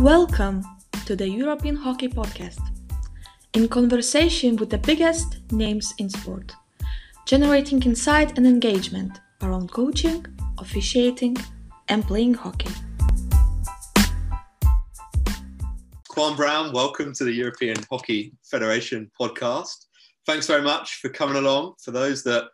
Welcome to the European Hockey Podcast, in conversation with the biggest names in sport, generating insight and engagement around coaching, officiating, and playing hockey. Kwan Browne, welcome to the European Hockey Federation podcast. Thanks very much for coming along. For those that,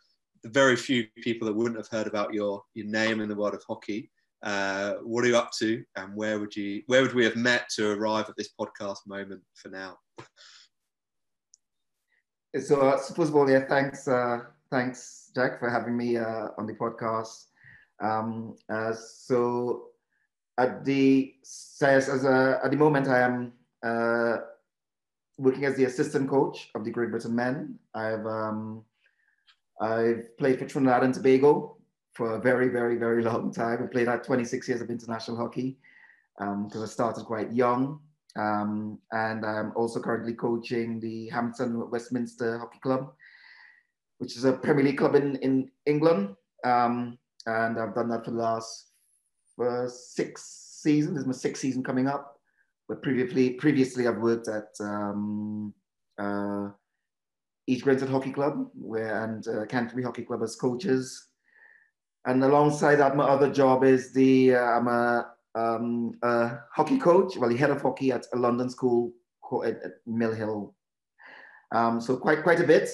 the very few people that wouldn't have heard about your, your name in the world of hockey, uh, what are you up to, and where would you where would we have met to arrive at this podcast moment for now? So uh, first of all, yeah, thanks, uh, thanks, Jack, for having me uh, on the podcast. Um, uh, so at the says as a, at the moment, I am working as the assistant coach of the Great Britain men. I've um, I've played for Trinidad and Tobago for a very, very, very long time. I played out 26 years of international hockey because um, I started quite young. Um, and I'm also currently coaching the Hampstead Westminster Hockey Club, which is a Premier League club in, in England. Um, and I've done that for the last uh, six seasons. This is my sixth season coming up. But previously, previously I've worked at um, uh, East Grinstead Hockey Club where, and uh, Canterbury Hockey Club as coaches. And alongside that, my other job is the uh, I'm a, um, a, hockey coach, well, the head of hockey at a London school at, Mill Hill. Um, so quite quite a bit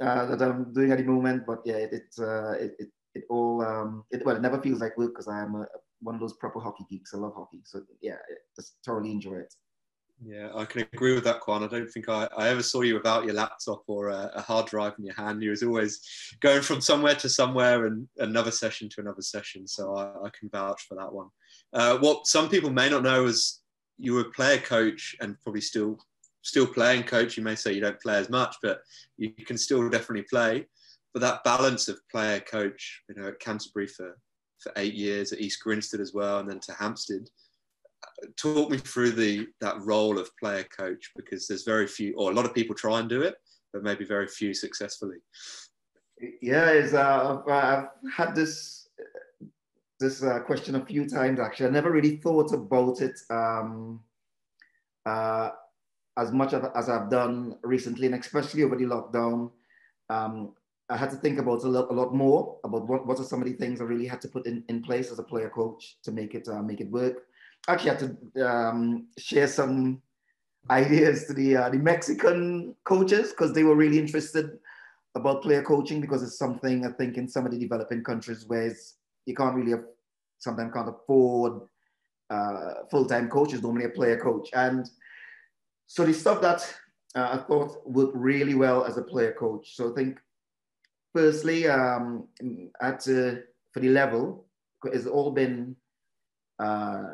uh, that I'm doing at the moment, but yeah, it it uh, it, it, it, all um, it well, it never feels like work because I am a, one of those proper hockey geeks. I love hockey, so yeah, I just thoroughly enjoy it. Yeah, I can agree with that, Kwan. I don't think I, I ever saw you without your laptop or a, a, hard drive in your hand. You was always going from somewhere to somewhere and another session to another session. So I, I can vouch for that one. Uh, what some people may not know is you were a player coach and probably still still playing coach. You may say you don't play as much, but you can still definitely play. But that balance of player coach, you know, at Canterbury for, for eight years, at East Grinstead as well, and then to Hampstead – talk me through the that role of player coach because there's very few or a lot of people try and do it but maybe very few successfully. Yeah it's, uh, I've, I've, had this this uh, question a few times actually. I never really thought about it um, uh, as much as i've done recently and especially over the lockdown. Um, I had to think about a lot, a lot more about what, what are some of the things I really had to put in, in place as a player coach to make it uh, make it work actually had to um, share some ideas to the uh, the Mexican coaches because they were really interested about player coaching because it's something I think in some of the developing countries where you can't really sometimes can't afford uh, full-time coaches, normally a player coach. And so the stuff that uh, I thought worked really well as a player coach. So I think firstly um, at uh, for the level, it's all been uh,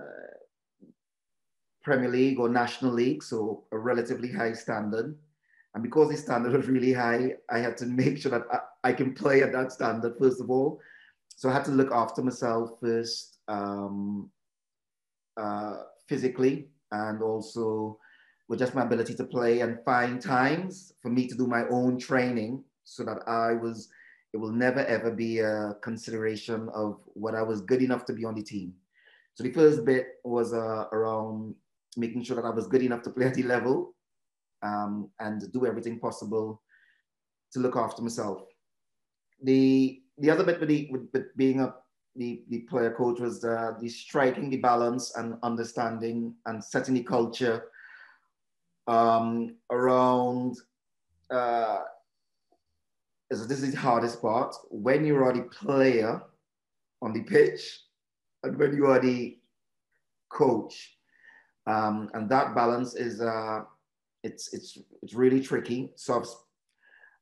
Premier League or National League, so a relatively high standard. And because the standard was really high, I had to make sure that I, I can play at that standard, first of all. So I had to look after myself first um, uh, physically and also with just my ability to play and find times for me to do my own training so that I was, it will never ever be a consideration of what I was good enough to be on the team. So the first bit was uh, around making sure that I was good enough to play at the level um, and do everything possible to look after myself. The the other bit with, the, with, being a the, the player coach was the, the striking the balance and understanding and setting the culture um, around uh, so this is the hardest part when you are the player on the pitch and when you are the coach um, and that balance is uh, it's it's it's really tricky. So I've,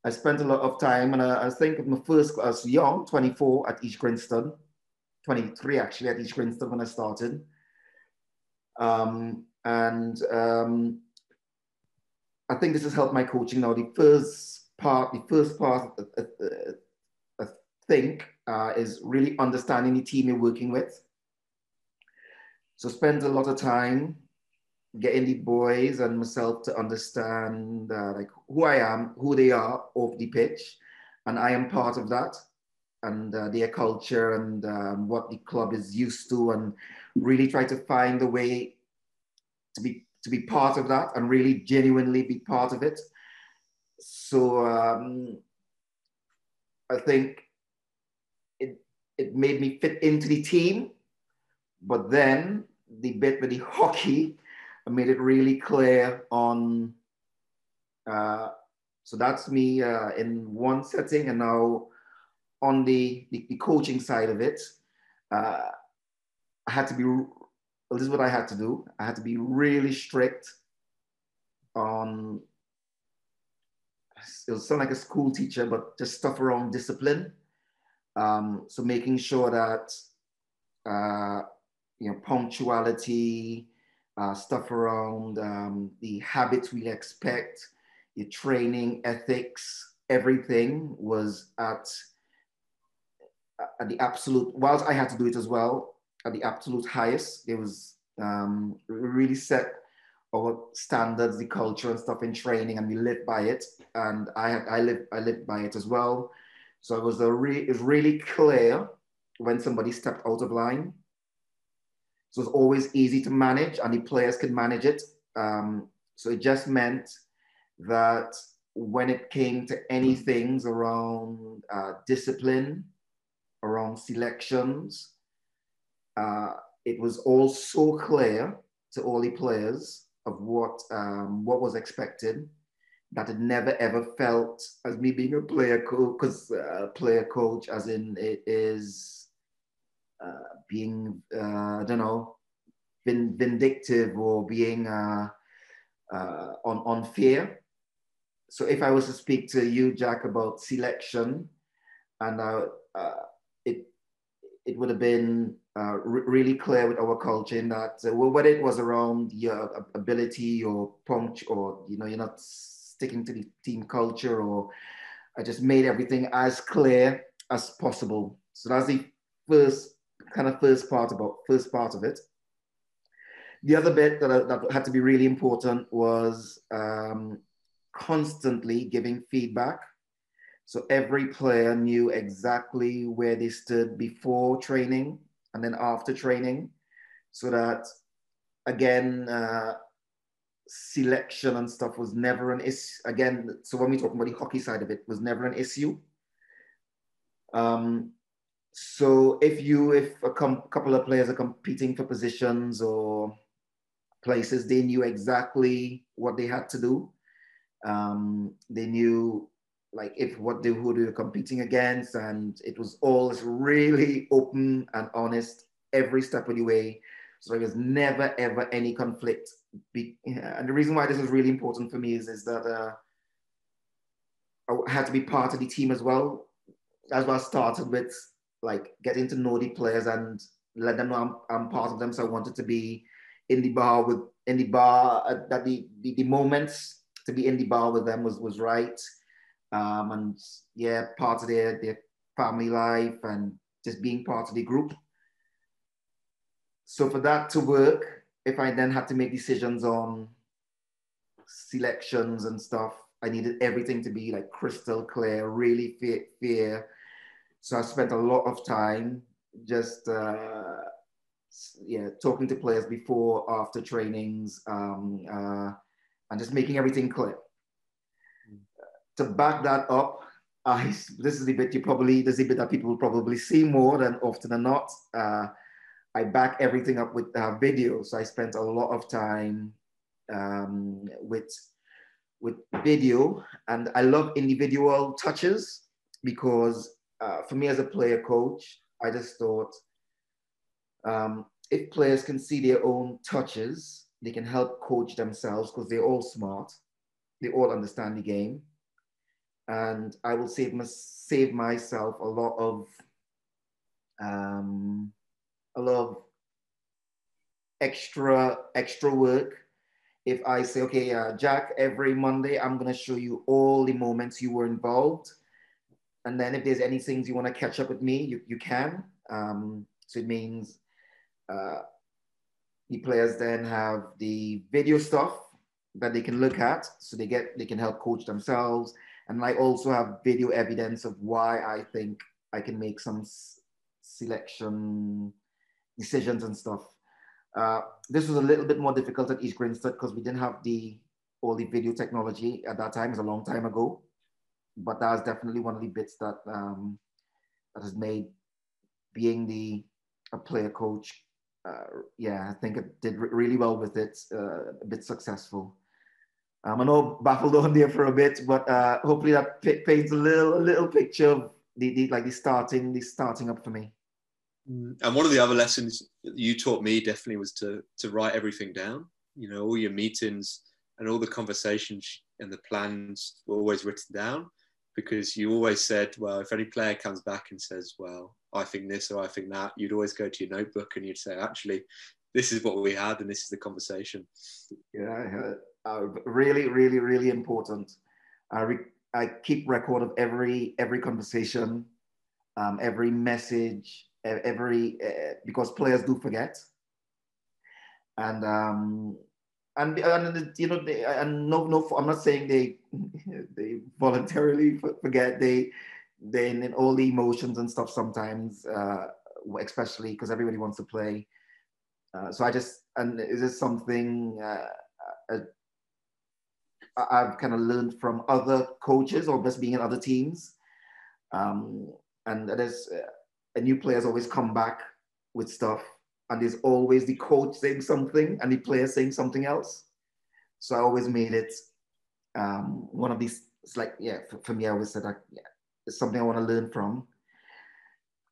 I spent a lot of time, and I, I think my first was young, 24 at East Grinstead, 23 actually at East Grinstead when I started, um, and um, I think this has helped my coaching now. The first part, the first part, I, I, I think, uh, is really understanding the team you're working with. So spend a lot of time getting the boys and myself to understand uh, like who I am, who they are off the pitch, and I am part of that, and uh, their culture and um, what the club is used to, and really try to find a way to be to be part of that and really genuinely be part of it. So um, I think it it made me fit into the team, but then the bit with the hockey made it really clear on. Uh, so that's me uh, in one setting, and now on the, the, the coaching side of it, uh, I had to be, this is what I had to do. I had to be really strict on, it was sound like a school teacher, but just stuff around discipline. Um, so making sure that, uh, you know, punctuality, uh, stuff around um, the habits we expect, your training, ethics, everything was at at the absolute, whilst I had to do it as well, at the absolute highest. It was um, really set our standards, the culture and stuff in training, and we lived by it. And I I lived, I lived by it as well. So it was a re- it was really clear when somebody stepped out of line. So it's always easy to manage, and the players could manage it. Um, so it just meant that when it came to any things around uh, discipline, around selections. Uh, it was all so clear to all the players of what um, what was expected that it never ever felt as me being a player coach, because uh, player coach, as in it is being uh, I don't know, been vindictive or being uh, uh, on fear. So if I was to speak to you, Jack, about selection, and uh, it it would have been uh, really clear with our culture in that uh, whether it was around your ability or punch or you know you're not sticking to the team culture or I just made everything as clear as possible. So that's the first kind of first part about first part of it. The other bit that, I, that had to be really important was um, constantly giving feedback so every player knew exactly where they stood before training and then after training, so that again, uh, selection and stuff was never an issue. Again, so when we talk about the hockey side of it, was never an issue. Um, so if you, if a couple of players are competing for positions or places, they knew exactly what they had to do. Um, they knew like if what they who they were competing against, and it was all really open and honest every step of the way. So there was never ever any conflict. Be, and the reason why this is really important for me is, is that uh, I had to be part of the team as well. As well, I started with like getting to know the players and let them know I'm, I'm part of them. So I wanted to be in the bar with in the bar uh, that the, the, the moments to be in the bar with them was was right um, and yeah, part of their, their family life and just being part of the group. So for that to work, if I then had to make decisions on selections and stuff, I needed everything to be like crystal clear, really fair. fair. So I spent a lot of time just uh, yeah talking to players before, after trainings, um, uh, and just making everything clear to back that up, I, this is the bit you probably, this is the bit that people will probably see more than often than not. Uh, I back everything up with uh, video. So I spent a lot of time um, with, with video and I love individual touches because uh, for me as a player coach, I just thought um, if players can see their own touches, they can help coach themselves because they're all smart. They all understand the game and I will save my, save myself a lot of um, a lot of extra extra work if I say, okay, uh, Jack, every Monday I'm gonna show you all the moments you were involved, and then if there's any things you want to catch up with me, you you can. Um, so it means uh, the players then have the video stuff that they can look at, so they get they can help coach themselves and I also have video evidence of why I think I can make some selection decisions and stuff. Uh, this was a little bit more difficult at East Grinstead because we didn't have the all the video technology at that time. It's a long time ago, but that was definitely one of the bits that um, that has made being the a player coach. Uh, yeah, I think it did really well with it. Uh, a bit successful. Um, I know baffled on there for a bit, but uh, hopefully that paints a little a little picture of the, the like the starting the starting up for me. Mm. And one of the other lessons you taught me definitely was to to write everything down. You know, all your meetings and all the conversations and the plans were always written down because you always said, well, if any player comes back and says, well, I think this or I think that, you'd always go to your notebook and you'd say, actually, this is what we had and this is the conversation. Yeah, uh, really, really, really important. I, re- I keep record of every every conversation, um, every message, every uh, because players do forget, and um, and and you know they, and no no I'm not saying they they voluntarily forget they then in all the emotions and stuff sometimes uh, especially because everybody wants to play uh, so I just and is this something uh, uh I've kind of learned from other coaches or just being in other teams um, and there's uh, a new players always come back with stuff and there's always the coach saying something and the player saying something else. So I always made it um, one of these. It's like yeah, for, for me, I always said that yeah, it's something I want to learn from,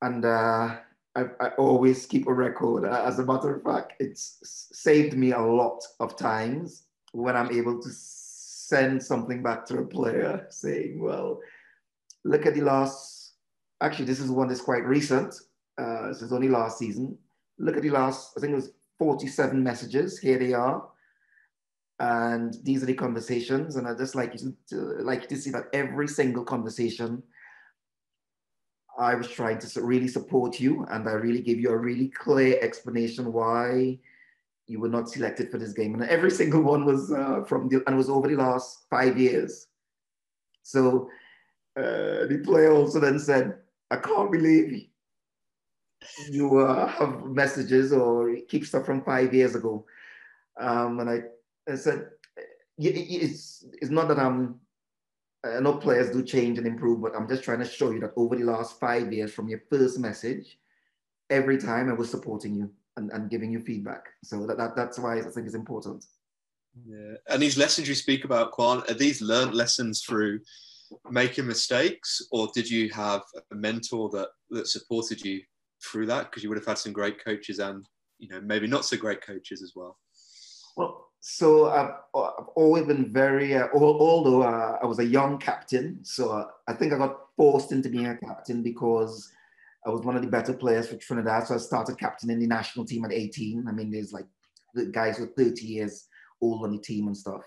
and uh, I, I, always keep a record. Uh, as a matter of fact, it's saved me a lot of times when I'm able to send something back to a player saying, "Well, look at the last." Actually, this is one that's quite recent. Uh, this is only last season look at the last, I think it was 47 messages. Here they are. And these are the conversations. And I just like you to, like to see that every single conversation, I was trying to really support you. And I really gave you a really clear explanation why you were not selected for this game. And every single one was uh, from the, and was over the last five years. So uh, the player also then said, I can't believe you uh, have messages or keep stuff from five years ago. Um, and I, I said, it's, it's not that I'm, uh, I know players do change and improve, but I'm just trying to show you that over the last five years from your first message, every time I was supporting you and, and giving you feedback. So that, that, that's why I think it's important. Yeah. And these lessons you speak about, Kwan, are these learned lessons through making mistakes or did you have a mentor that, that supported you through that because you would have had some great coaches and you know maybe not so great coaches as well well so i've, I've always been very uh, although uh, i was a young captain so i think i got forced into being a captain because i was one of the better players for trinidad. So i started captaining the national team at 18 i mean there's like the guys with 30 years old on the team and stuff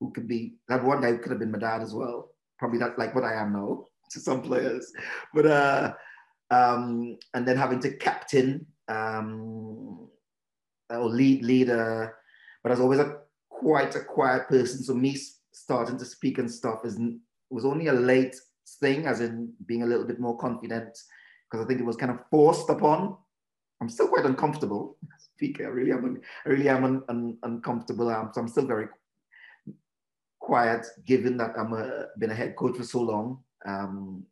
who could be that one guy who could have been my dad as well. Probably not like what i am now to some players. But uh um, and then having to captain um, or lead leader. But I was always a quite a quiet person, so me starting to speak and stuff is was only a late thing, as in being a little bit more confident, because I think it was kind of forced upon. I'm still quite uncomfortable speaking. I really am. I really am un, un, uncomfortable. Um, so I'm still very quiet, given that I'm a, been a head coach for so long. Um,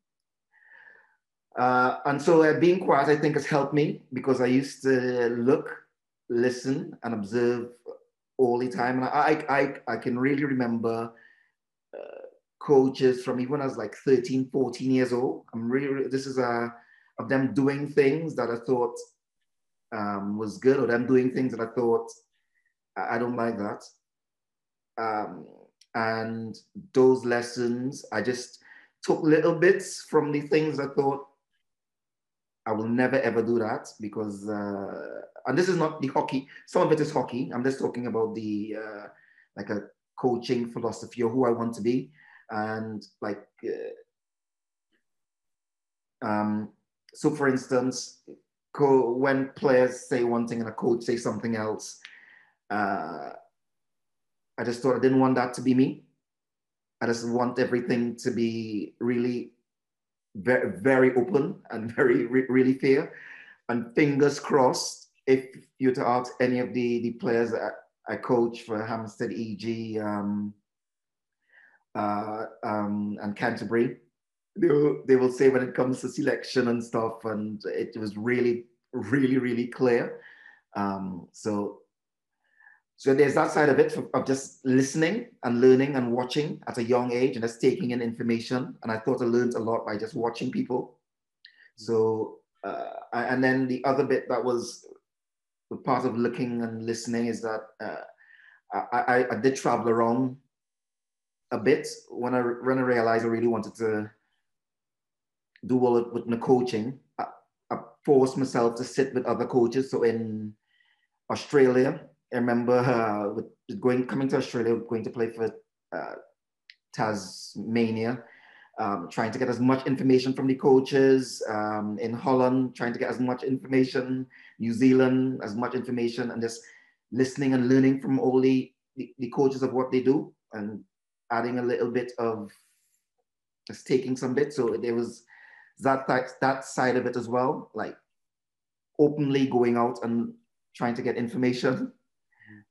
uh, and so uh, being quiet, I think, has helped me because I used to look, listen, and observe all the time. And I, I, I can really remember uh, coaches from even as like 13, 14 years old. I'm really, this is a, uh, of them doing things that I thought um, was good or them doing things that I thought, I don't like that. Um, and those lessons, I just took little bits from the things I thought I will never ever do that because, uh, and this is not the hockey. Some of it is hockey. I'm just talking about the uh, like a coaching philosophy or who I want to be, and like, uh, um, so for instance, co- when players say one thing and a coach say something else, uh, I just thought I didn't want that to be me. I just want everything to be really very, very open and very really fair. And fingers crossed, if you to ask any of the, the players that I coach for Hampstead EG um, uh, um, and Canterbury, they will, they will say when it comes to selection and stuff, and it was really, really, really clear. Um, so, so there's that side of it of just listening and learning and watching at a young age and just taking in information. And I thought I learned a lot by just watching people. So, uh, and then the other bit that was the part of looking and listening is that uh, I, I, I, did travel around a bit when I when I realized I really wanted to do well it with the coaching. I, I forced myself to sit with other coaches. So in Australia, I remember uh, with going coming to Australia, going to play for uh, Tasmania um, trying to get as much information from the coaches um, in Holland, trying to get as much information, New Zealand, as much information, and just listening and learning from all the, the, the coaches of what they do and adding a little bit of just taking some bits. So there was that, that, that side of it as well, like openly going out and trying to get information.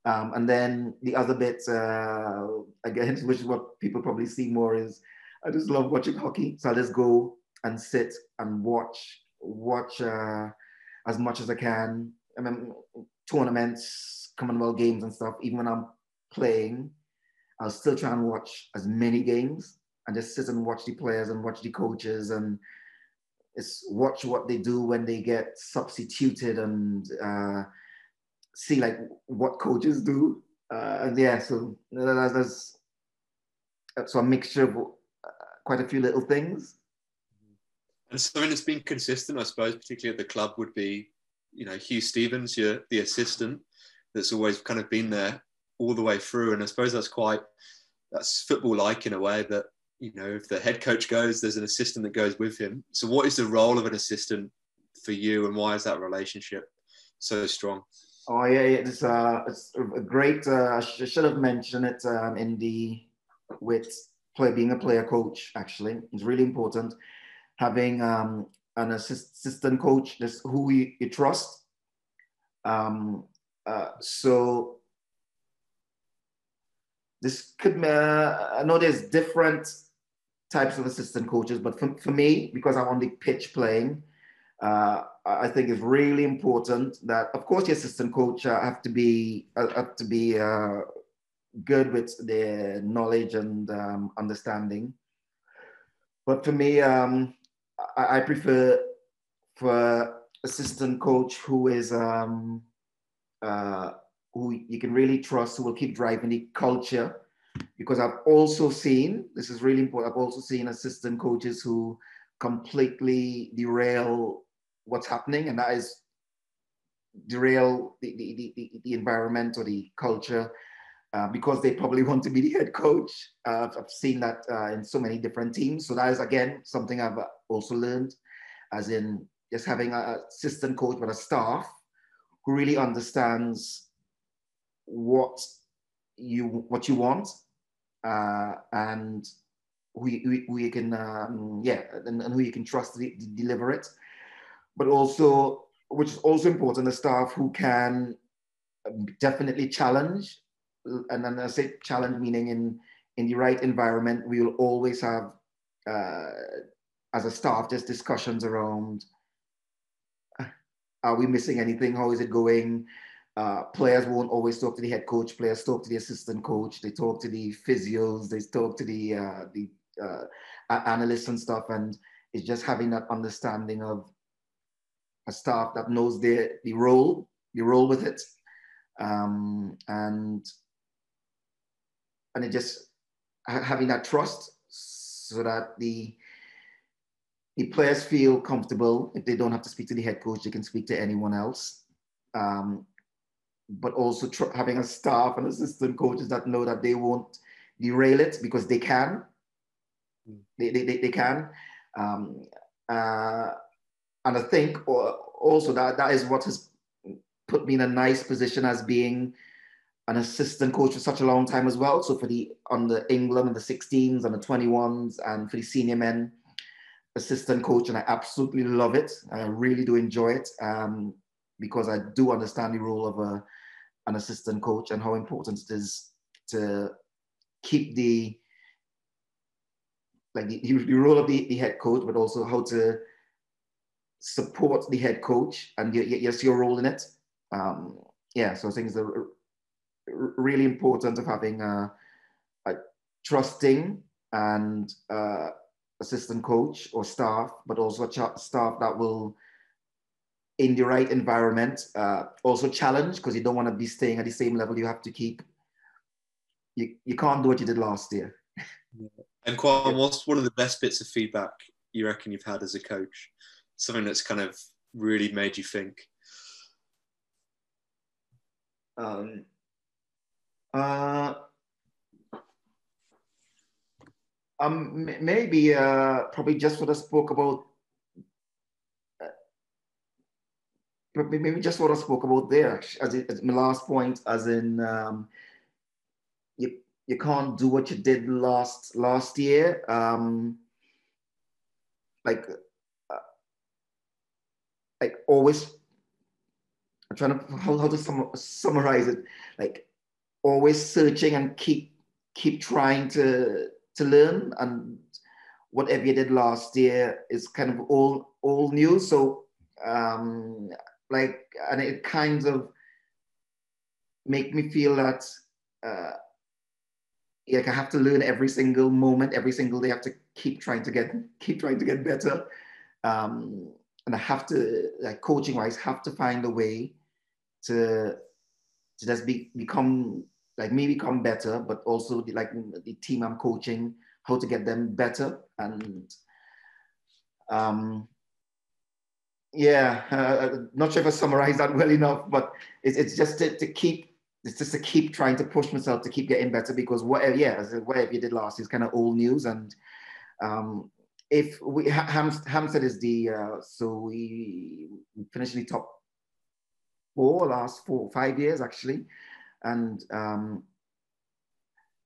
Um, and then the other bit, uh, again, which is what people probably see more is I just love watching hockey. So I just go and sit and watch, watch uh, as much as I can. I mean, tournaments, Commonwealth games and stuff. Even when I'm playing, I'll still try and watch as many games and just sit and watch the players and watch the coaches and it's watch what they do when they get substituted and uh, see like what coaches do. Uh, yeah, so that's, that's so a mixture of quite a few little things. And something that's been consistent, I suppose, particularly at the club, would be, you know, Hugh Stevens, your the assistant, that's always kind of been there all the way through. And I suppose that's quite that's football like in a way that you know if the head coach goes, there's an assistant that goes with him. So what is the role of an assistant for you, and why is that relationship so strong? Oh yeah, it's uh, it's a great. Uh, I should have mentioned it um, in the with play, being a player coach actually is really important. Having um, an assistant coach that's who you, you trust. Um, uh, so this could, uh, I know there's different types of assistant coaches, but for, for me, because I'm on the pitch playing, uh, I think it's really important that, of course, the assistant coach uh, have to be uh, have to be uh, good with their knowledge and um, understanding. But for me, um, I, I, prefer for assistant coach who is um, uh, who you can really trust, who will keep driving the culture. Because I've also seen this is really important. I've also seen assistant coaches who completely derail what's happening, and that is derail the, the, the, the environment or the culture uh, because they probably want to be the head coach. Uh, I've seen that uh, in so many different teams. So that is again something I've also learned, as in just having an assistant coach but a staff who really understands what you what you want uh, and who you, who you can um, yeah and, and, who you can trust to deliver it, but also which is also important, the staff who can definitely challenge and then I say challenge meaning in in the right environment, we will always have uh, as a staff just discussions around are we missing anything? How is it going? Uh, players won't always talk to the head coach. Players talk to the assistant coach. They talk to the physios. They talk to the uh, the uh, analysts and stuff. And it's just having that understanding of a staff that knows the the role, the role with it, um, and and it just having that trust so that the the players feel comfortable if they don't have to speak to the head coach they can speak to anyone else. Um, but also tr- having a staff and assistant coaches that know that they won't derail it because they can. Mm. they, they, they, can. Um, uh, and i think also that that is what has put me in a nice position as being an assistant coach for such a long time as well. So for the on the England and the 16s and the 21s and for the senior men, assistant coach, and I absolutely love it. I really do enjoy it. Um, because I do understand the role of a, an assistant coach and how important it is to keep the like the, the role of the, the head coach, but also how to support the head coach and yes, your role in it. Um, yeah, so things are really important of having a, a trusting and uh, assistant coach or staff, but also a staff that will, in the right environment, uh, also challenge because you don't want to be staying at the same level. You have to keep. You, you can't do what you did last year. And Kwan, what's one of the best bits of feedback you reckon you've had as a coach? Something that's kind of really made you think. Um, uh, um, maybe uh, probably just what I spoke about. Uh, maybe just what I spoke about there, as, it, as my last point, as in um, you you can't do what you did last last year. Um, like like always, I'm trying to how, how to sum, summarize it. Like always searching and keep keep trying to to learn and whatever you did last year is kind of all all new so um like and it kind of make me feel that uh like I have to learn every single moment, every single day. I have to keep trying to get keep trying to get better, um, and I have to like coaching wise have to find a way to to just be become like me become better, but also the, like the team I'm coaching, how to get them better. And um, yeah, uh, not sure if I summarized that well enough, but it's, it's just to, to keep it's just to keep trying to push myself to keep getting better because whatever yeah whatever you did last is kind of old news and um, if we Ham, Hampstead is the uh, so we, we finished in the top four last four five years actually. And um,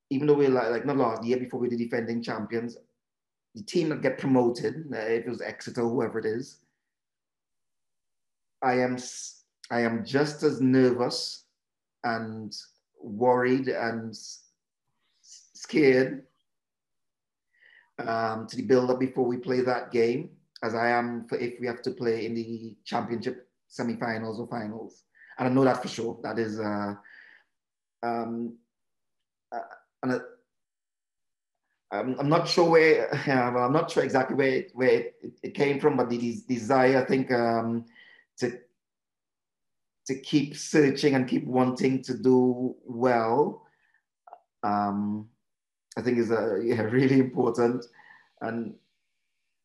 even though we're like, like not last year before we're the defending champions, the team that get promoted, uh, if it was Exeter, whoever it is, I am I am just as nervous and worried and scared um, to the build up before we play that game as I am for if we have to play in the championship semi-finals or finals. And I know that for sure. That is uh, um, uh, and uh, I'm, I'm not sure where, I'm not sure exactly where it, where it, it came from, but the desire, I think, um, to to keep searching and keep wanting to do well, um, I think is a, yeah, really important. And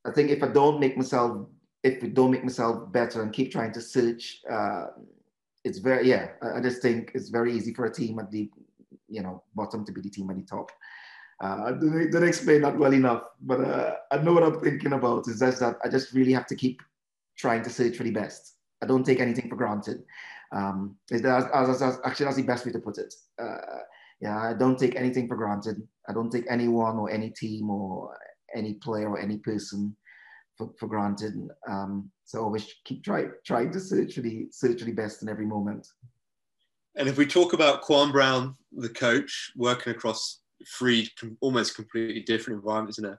I think if I don't make myself, if we don't make myself better and keep trying to search, uh, it's very yeah. I just think it's very easy for a team at the you know bottom to be the team at the top. Uh, I didn't, explain that well enough, but uh, I know what I'm thinking about. Is just that I just really have to keep trying to search for the best. I don't take anything for granted. Um, as, actually, that's the best way to put it. Uh, yeah, I don't take anything for granted. I don't take anyone or any team or any player or any person for, for granted. Um, so always keep trying trying to search for the search for the best in every moment. And if we talk about Kwan Browne, the coach, working across three almost completely different environments in a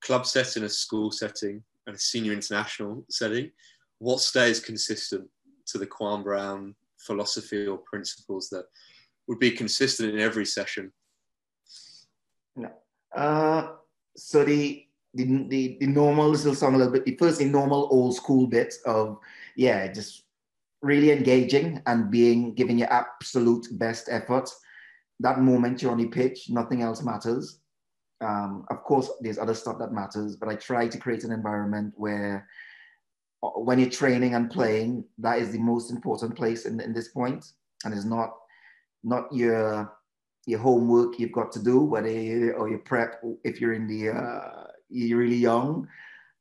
club setting, a school setting, and a senior international setting, what stays consistent to the Kwan Browne philosophy or principles that would be consistent in every session? No. Uh, so the the, the, the normal little song a little bit, the first the normal old school bit of, yeah, just really engaging and being, giving your absolute best effort. That moment you're on the pitch, nothing else matters. Um, of course, there's other stuff that matters, but I try to create an environment where uh, when you're training and playing, that is the most important place in, in this point, and it's not not your your homework you've got to do, whether you, or your prep if you're in the uh, you're really young,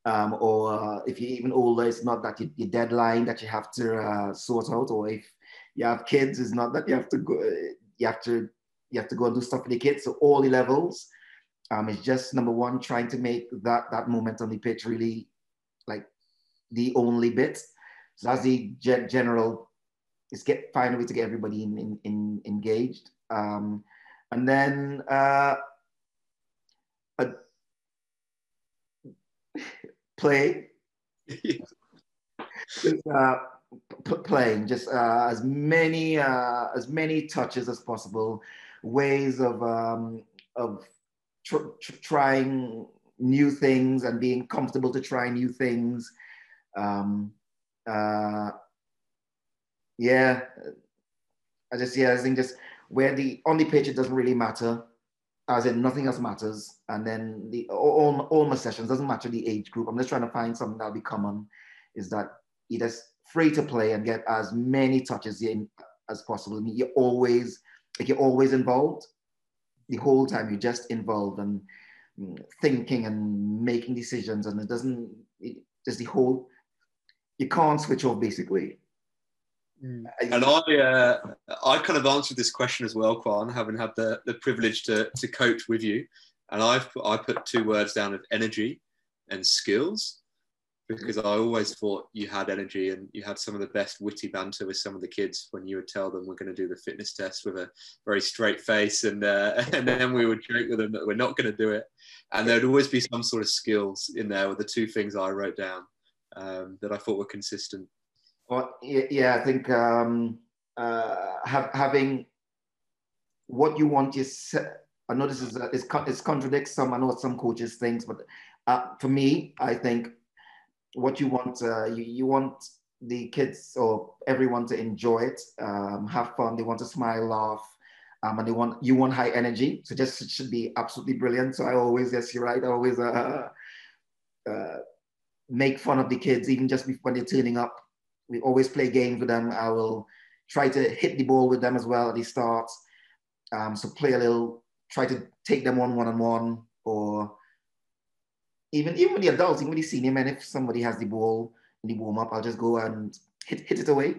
um, or uh, if you're even older, it's not that you, your deadline that you have to uh, sort out, or if you have kids, it's not that you have to go, you have to you have to go and do stuff for the kids. So all the levels, um, it's just number one, trying to make that that moment on the pitch really like the only bit. So that's the general, is get find a way to get everybody in, in, in engaged. Um, and then uh, play. just, uh, playing just uh, as many uh, as many touches as possible, ways of um, of tr- tr- trying new things and being comfortable to try new things. Um, uh, yeah, I just yeah I think just where the on the pitch it doesn't really matter, as in nothing else matters, and then the all all my sessions doesn't matter the age group. I'm just trying to find something that'll be common, is that it is free to play and get as many touches in as possible. I mean, you're always like you're always involved the whole time. You're just involved and mm, thinking and making decisions, and it doesn't. It, just the whole. You can't switch off basically. Mm. And I, uh, I kind of answered this question as well, Kwan, having had the, the privilege to, to coach with you. And I've I put two words down of energy and skills because I always thought you had energy and you had some of the best witty banter with some of the kids when you would tell them we're going to do the fitness test with a very straight face and uh, and then we would joke with them that we're not going to do it and there'd always be some sort of skills in there with the two things I wrote down um, that I thought were consistent. Well, yeah, I think um, uh, have, having what you want is. I know this is uh, it's, it's contradicts some. I know some coaches things, but uh, for me, I think what you want uh, you, you want the kids or everyone to enjoy it um, have fun they want to smile laugh um, and they want you want high energy so just it should be absolutely brilliant so i always yes you're right i always uh, uh, make fun of the kids even just when they're turning up we always play games with them. I will try to hit the ball with them as well at the start. Um, so play a little try to take them on one-on-one or even even with the adults, even with the senior men, if somebody has the ball in the warm up, I'll just go and hit hit it away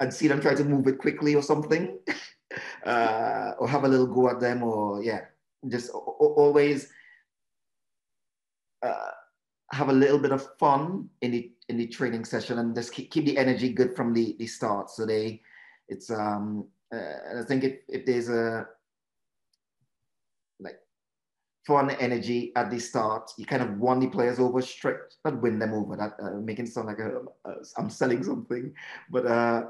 and see them try to move it quickly or something, uh, or have a little go at them, or yeah, just always uh, have a little bit of fun in the in the training session and just keep, keep the energy good from the the start. So they, it's um, uh, I think if if there's a like fun energy at the start. You kind of won the players over straight, not win them over. That uh, making it sound like a, a, I'm selling something, but uh,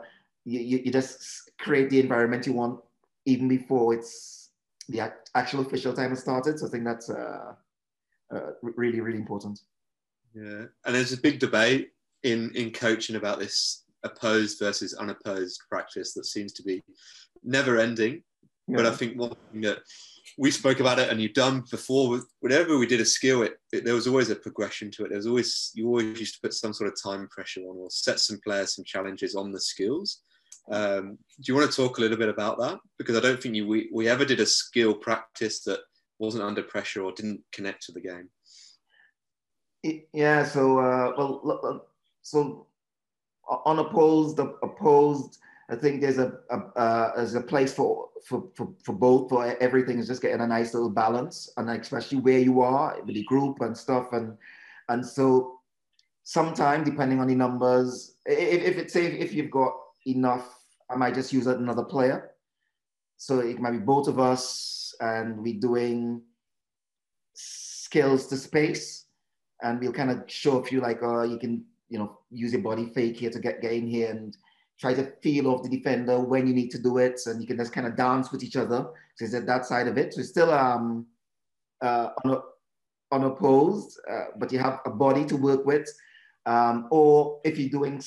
you, you just create the environment you want even before it's the actual official time has started. So I think that's uh, uh, really really important. Yeah, and there's a big debate in in coaching about this opposed versus unopposed practice that seems to be never ending. Yeah. But I think one thing that we spoke about it and you've done before whenever we did a skill it, it, there was always a progression to it there was always you always used to put some sort of time pressure on or set some players some challenges on the skills um, do you want to talk a little bit about that because i don't think you, we, we ever did a skill practice that wasn't under pressure or didn't connect to the game yeah so uh, well so unopposed opposed I think there's a, a uh, there's a place for, for, for, for both, for everything is just getting a nice little balance and especially where you are with the group and stuff. And, and so sometimes depending on the numbers, if, if it's, say if you've got enough, I might just use another player. So it might be both of us and we're doing skills to space and we'll kind of show a few like, uh, you can, you know, use your body fake here to get, in here and try to feel off the defender when you need to do it, and you can just kind of dance with each other. So it's at that side of it. So it's still um, uh, unopposed, uh, but you have a body to work with. Um, or if you're doing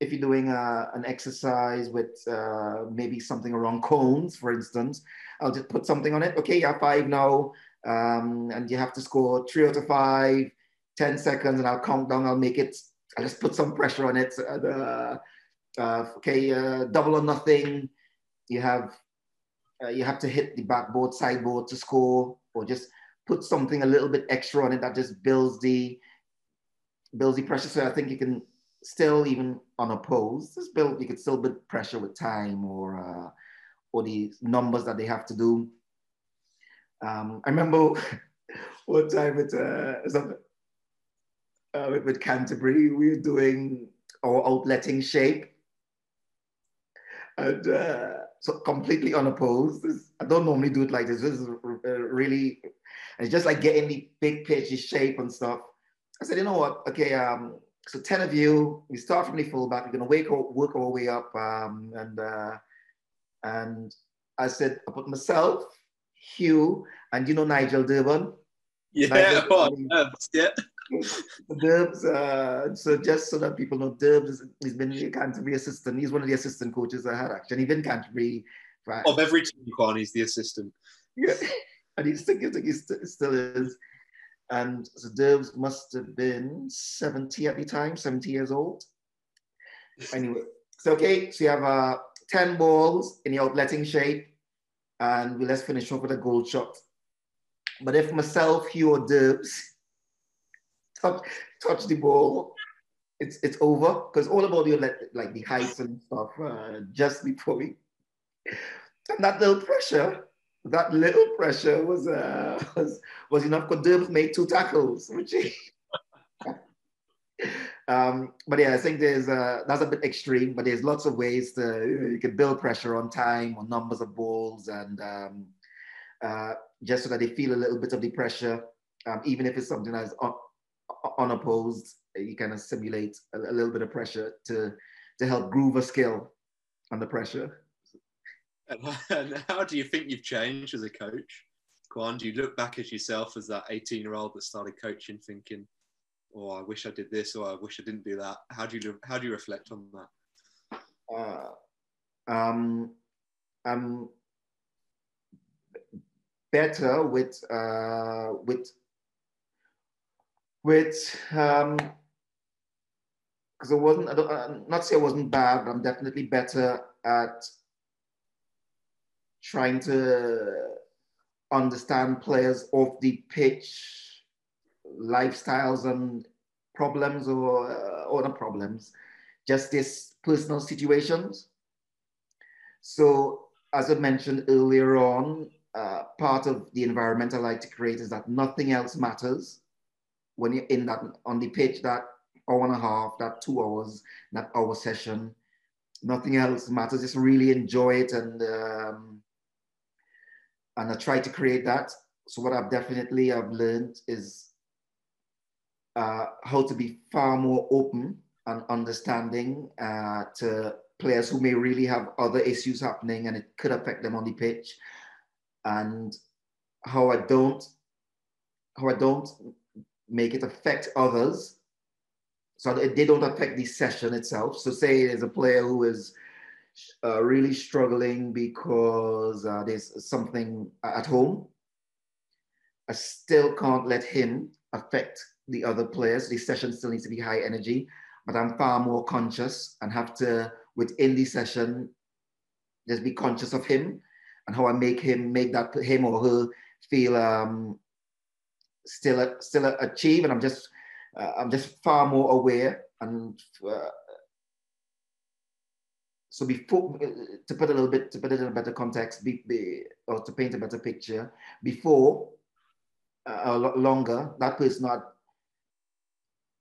if you're doing uh, an exercise with uh, maybe something around cones, for instance, I'll just put something on it. Okay, have five now, um, and you have to score three out of five, 10 seconds, and I'll count down. I'll make it. I'll just put some pressure on it. Uh, uh, okay, uh, double or nothing. You have uh, you have to hit the backboard, sideboard to score, or just put something a little bit extra on it that just builds the builds the pressure. So I think you can still even unopposed, just build. You could still build pressure with time or uh, or the numbers that they have to do. Um, I remember one time it uh, uh, with, with Canterbury. We were doing our outletting shape. And uh, so completely unopposed. I don't normally do it like this. This is uh, really, it's just like getting the big pitchy shape and stuff. I said, you know what? Okay, um, so 10 of you, we start from the fullback. We're to wake up, work our way up. Um, and, uh, and I said, I put myself, Hugh, and you know Nigel Durban? Yeah, Nigel, yeah. Derbs, uh, so just so that people know, Derbs he's been a Canterbury assistant. He's one of the assistant coaches I had actually. He's been Canterbury. Right. Of every team, Kwan, he's the assistant. Yeah, and he's still, he still is. And so Derbs must have been 70 at the time, 70 years old. Anyway, so okay, so you have uh, 10 balls in the outletting shape, and let's finish off with a goal shot. But if myself, Hugh, or Derbs touch, touch the ball, it's it's over because all about you like, the heights and stuff uh, just before we and that little pressure that little pressure was uh, was was enough because Derbs made two tackles which um, but yeah I think there's uh, that's a bit extreme but there's lots of ways to you, can build pressure on time on numbers of balls and um, uh, just so that they feel a little bit of the pressure um, even if it's something that's unopposed, you kind of simulate a, a, little bit of pressure to to help groove a skill under pressure. And how do you think you've changed as a coach? Kwan, do you look back at yourself as that 18 year old that started coaching thinking, oh, I wish I did this or I wish I didn't do that? How do you, how do you reflect on that? Uh, um, I'm better with, uh, with which um because I wasn't I don't, I'm not say I wasn't bad, but I'm definitely better at trying to understand players off the pitch lifestyles and problems or uh, not problems, just this personal situations. So as I mentioned earlier on, uh, part of the environment I like to create is that nothing else matters when you're in that on the pitch, that hour and a half, that two hours, that hour session, nothing else matters. Just really enjoy it and um, and I try to create that. So what I've definitely I've learned is uh, how to be far more open and understanding uh, to players who may really have other issues happening and it could affect them on the pitch, and how I don't how I don't make it affect others so they don't affect the session itself. So say there's a player who is uh, really struggling because uh, there's something at home. I still can't let him affect the other players. The session still needs to be high energy, but I'm far more conscious and have to, within the session, just be conscious of him and how I make him, make that him or her feel um, still still achieve, and I'm just uh, I'm just far more aware and. Uh, so before, to put a little bit, to put it in a better context, be, be, or to paint a better picture, before uh, a lot longer, that person had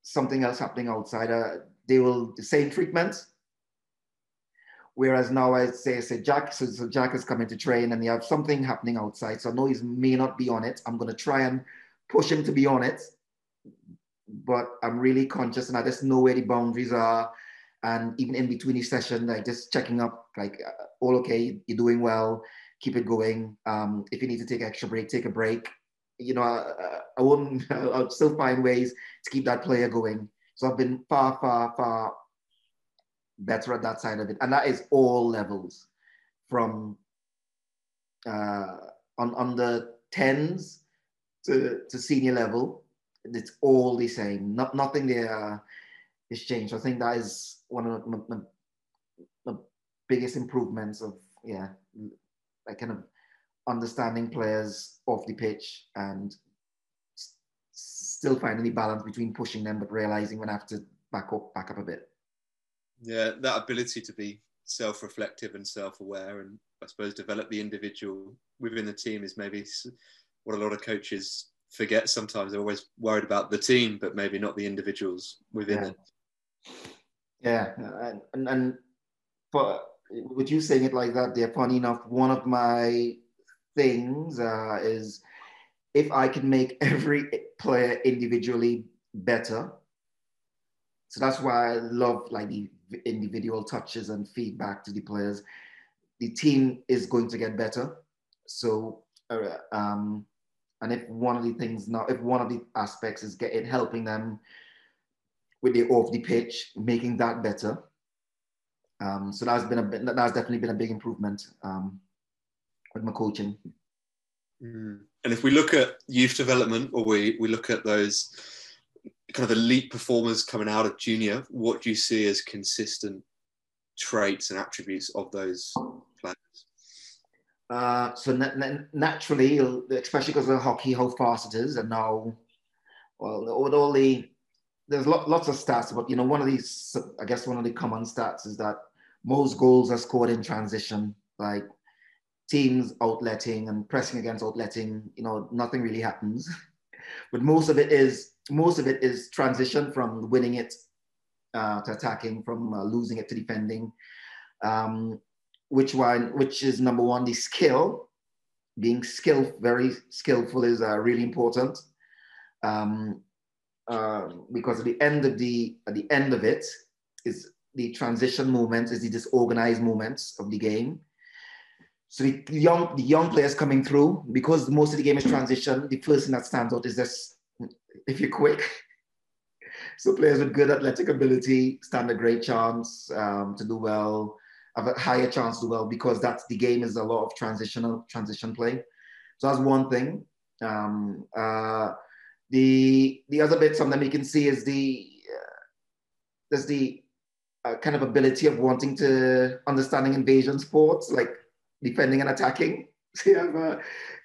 something else happening outside. Uh, they will the same treatment. Whereas now I say, say Jack, so, so Jack is coming to train and you have something happening outside. So I know he may not be on it. I'm going to try and push him to be on it, but I'm really conscious and I just know where the boundaries are. And even in between each session, like just checking up, like uh, all okay, you're doing well, keep it going. Um, if you need to take extra break, take a break. You know, I, I wouldn't, I'll still find ways to keep that player going. So I've been far, far, far better at that side of it. And that is all levels from uh, on, on the tens to, to senior level, it's all the same. Not, nothing there uh, is changed. I think that is one of the biggest improvements of, yeah, like kind of understanding players off the pitch and still finding the balance between pushing them but realizing when I have to back up back up a bit. Yeah, that ability to be self-reflective and self-aware and I suppose develop the individual within the team is maybe what a lot of coaches forget sometimes. They're always worried about the team, but maybe not the individuals within Yeah. it. Yeah, and, and and but with you saying it like that, they're funny enough. One of my things uh, is if I can make every player individually better. So that's why I love like the individual touches and feedback to the players. The team is going to get better. So, uh, um, and if one of the things now, if one of the aspects is getting helping them with the off the pitch, making that better. Um, so that's been a that's definitely been a big improvement um, with my coaching. Mm. And if we look at youth development, or we we look at those kind of elite performers coming out of junior, what do you see as consistent traits and attributes of those players? Uh, so na- na- naturally, especially because of hockey, how fast it is, and now, well, with all the there's lo- lots of stats, but you know, one of these, I guess, one of the common stats is that most goals are scored in transition, like teams outletting and pressing against outletting. You know, nothing really happens, but most of it is most of it is transition from winning it uh, to attacking, from uh, losing it to defending. Um, which one which is number one the skill being skill very skillful is uh, really important um, uh, because at the end of the at the end of it is the transition moment is the disorganized moments of the game so the young the young players coming through because most of the game is transition the first thing that stands out is this if you're quick so players with good athletic ability stand a great chance um, to do well have a higher chance to do well because that's the game is a lot of transitional transition play. So that's one thing. Um, uh, the the other bit something you can see is the uh, there's the uh, kind of ability of wanting to understanding invasion sports like defending and attacking. So you have uh,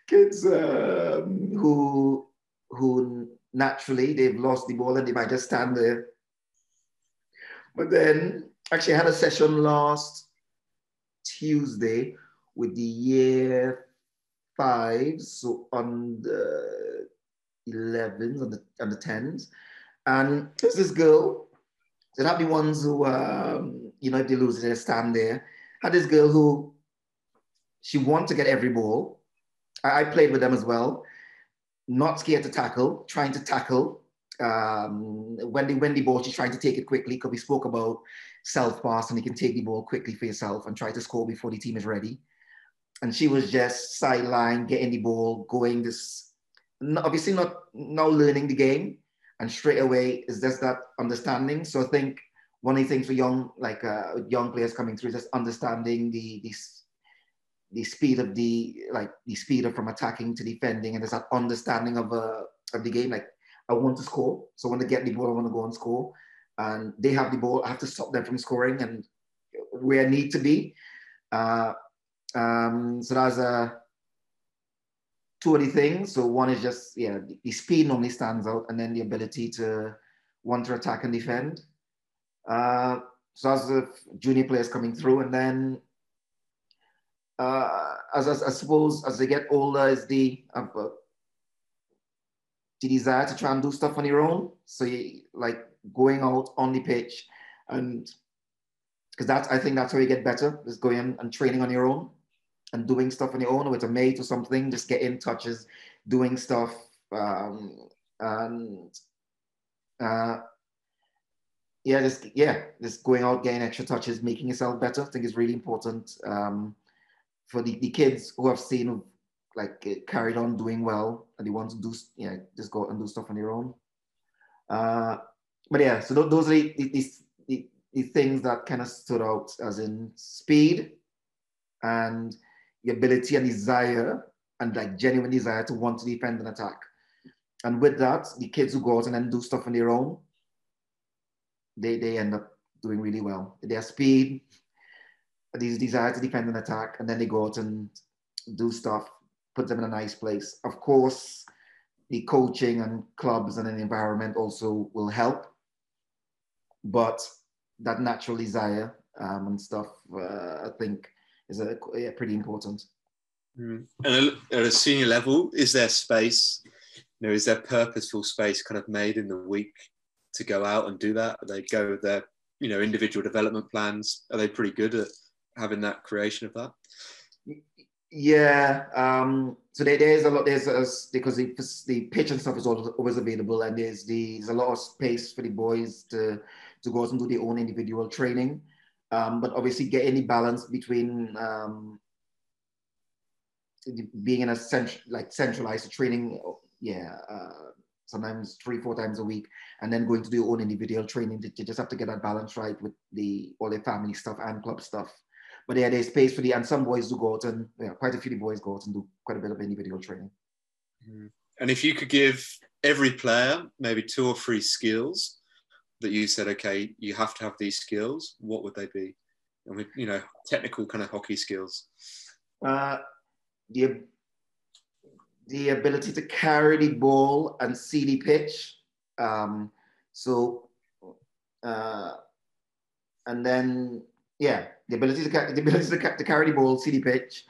kids um, who who naturally they've lost the ball and they might just stand there. But then actually I had a session last Tuesday with the year five, so on the 11s and the, and the 10s. And there's this girl, so that be ones who, um, you know, if they lose, they stand there. Had this girl who, she wanted to get every ball. I, I played with them as well. Not scared to tackle, trying to tackle. Um, when they win the ball, she's trying to take it quickly because we spoke about self pass and you can take the ball quickly for yourself and try to score before the team is ready. And she was just sideline, getting the ball, going this, obviously not now learning the game. And straight away is just that understanding. So I think one of the things for young, like uh, young players coming through is just understanding the, the, the speed of the, like the speed of from attacking to defending. And there's that understanding of, uh, of the game. Like I want to score. So when I get the ball, I want to go and score and they have the ball. I have to stop them from scoring and where I need to be. Uh, um, so that's uh, two of the things. So one is just yeah, the, the speed normally stands out, and then the ability to want to attack and defend. Uh, so as the junior players coming through, and then uh, as, as I suppose as they get older, is the uh, the desire to try and do stuff on your own. So you like going out on the pitch and because that's I think that's how you get better is going and training on your own and doing stuff on your own with a mate or something, just getting touches, doing stuff um, and uh, yeah, just yeah, just going out, getting extra touches, making yourself better. I think is really important um, for the, the kids who have seen like uh, carried on doing well and they want to do yeah just go and do stuff on their own. Uh, but yeah, so th- those are the, the, the, the things that kind of stood out as in speed and the ability and desire and like genuine desire to want to defend and attack. And with that, the kids who go out and then do stuff on their own, they, they end up doing really well. Their speed, these desire to defend and attack, and then they go out and do stuff, put them in a nice place. Of course, the coaching and clubs and an environment also will help but that natural desire um, and stuff, uh, I think, is a, yeah, pretty important. Mm. And at a senior level, is there space you know, is there purposeful space kind of made in the week to go out and do that? Are they go with their, you know, individual development plans? Are they pretty good at having that creation of that? Yeah. Um, so there, there's a lot. There's a, because the, the pitch and stuff is always, available, and there's the, there's a lot of space for the boys to to go out and do their own individual training. Um, but obviously, get any balance between um, being in a cent- like centralized training. Yeah. Uh, sometimes three, four times a week, and then going to do your own individual training. You just have to get that balance right with the all the family stuff and club stuff. But yeah, there's space for the, and some boys do go out and yeah, quite a few boys go out and do quite a bit of individual training. Mm-hmm. And if you could give every player maybe two or three skills that you said, okay, you have to have these skills, what would they be? And with, you know, technical kind of hockey skills. Uh, the, the ability to carry the ball and see the pitch. Um, so, uh, and then yeah, the ability to the ability to, to carry the ball, see the pitch,